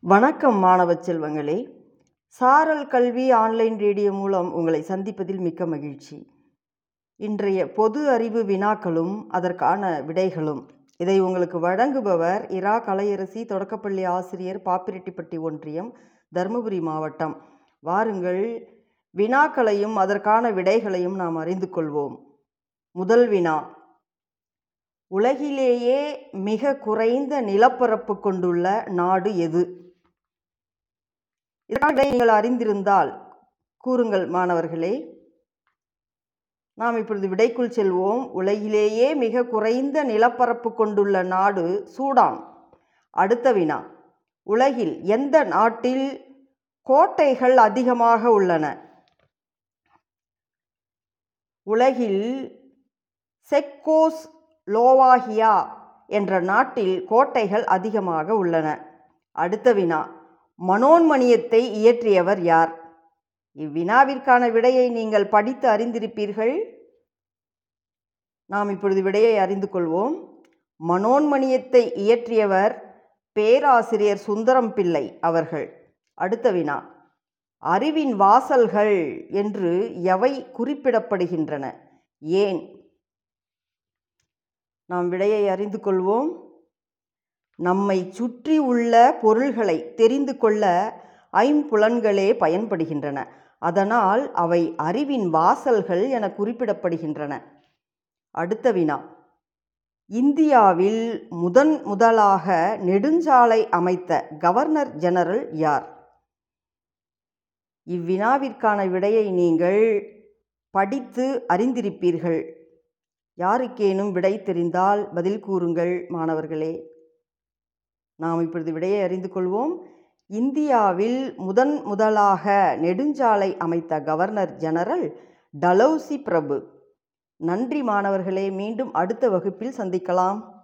வணக்கம் மாணவ செல்வங்களே. சாரல் கல்வி ஆன்லைன் ரேடியோ மூலம் உங்களை சந்திப்பதில் மிக்க மகிழ்ச்சி. இன்றைய பொது அறிவு வினாக்களும் அதற்கான விடைகளும். இதை உங்களுக்கு வழங்குபவர் இரா. கலையரசி தொடக்கப்பள்ளி ஆசிரியர் பாப்பிரெட்டிப்பட்டி ஒன்றியம் தருமபுரி மாவட்டம். வாருங்கள் வினாக்களையும் அதற்கான விடைகளையும் நாம் அறிந்து கொள்வோம். முதல் வினா. உலகிலேயே மிக குறைந்த நிலப்பரப்பு கொண்டுள்ள நாடு எது? இதனால் நீங்கள் அறிந்திருந்தால் கூறுங்கள் மாணவர்களே. நாம் இப்பொழுது விடைக்குள் செல்வோம். உலகிலேயே மிக குறைந்த நிலப்பரப்பு கொண்டுள்ள நாடு சூடான். அடுத்த வினா. உலகில் எந்த நாட்டில் கோட்டைகள் அதிகமாக உள்ளன? உலகில் செக்கோஸ் லோவாகியா என்ற நாட்டில் கோட்டைகள் அதிகமாக உள்ளன. அடுத்த வினா. மனோன்மணியத்தை இயற்றியவர் யார்? இவ்வினாவிற்கான விடையை நீங்கள் படித்து அறிந்திருப்பீர்கள். நாம் இப்பொழுது விடையை அறிந்து கொள்வோம். மனோன்மணியத்தை இயற்றியவர் பேராசிரியர் சுந்தரம் பிள்ளை அவர்கள். அடுத்த வினா. அறிவின் வாசல்கள் என்று எவை குறிப்பிடப்படுகின்றன? ஏன்? நாம் விடையை அறிந்து கொள்வோம். நம்மை சுற்றி உள்ள பொருள்களை தெரிந்து கொள்ள ஐம்புலன்களே பயன்படுகின்றன. அதனால் அவை அறிவின் வாசல்கள் என குறிப்பிடப்படுகின்றன. அடுத்த வினா. இந்தியாவில் முதன் முதலாக நெடுஞ்சாலை அமைத்த கவர்னர் ஜெனரல் யார்? இவ்வினாவிற்கான விடையை நீங்கள் படித்து அறிந்திருப்பீர்கள். யாருக்கேனும் விடை தெரிந்தால் பதில் கூறுங்கள் மாணவர்களே. நாம் இப்பொழுது விடையை அறிந்து கொள்வோம். இந்தியாவில் முதன் முதலாக நெடுஞ்சாலை அமைத்த கவர்னர் ஜெனரல் டலௌசி பிரபு. நன்றி மாணவர்களே மீண்டும் அடுத்த வகுப்பில் சந்திக்கலாம்.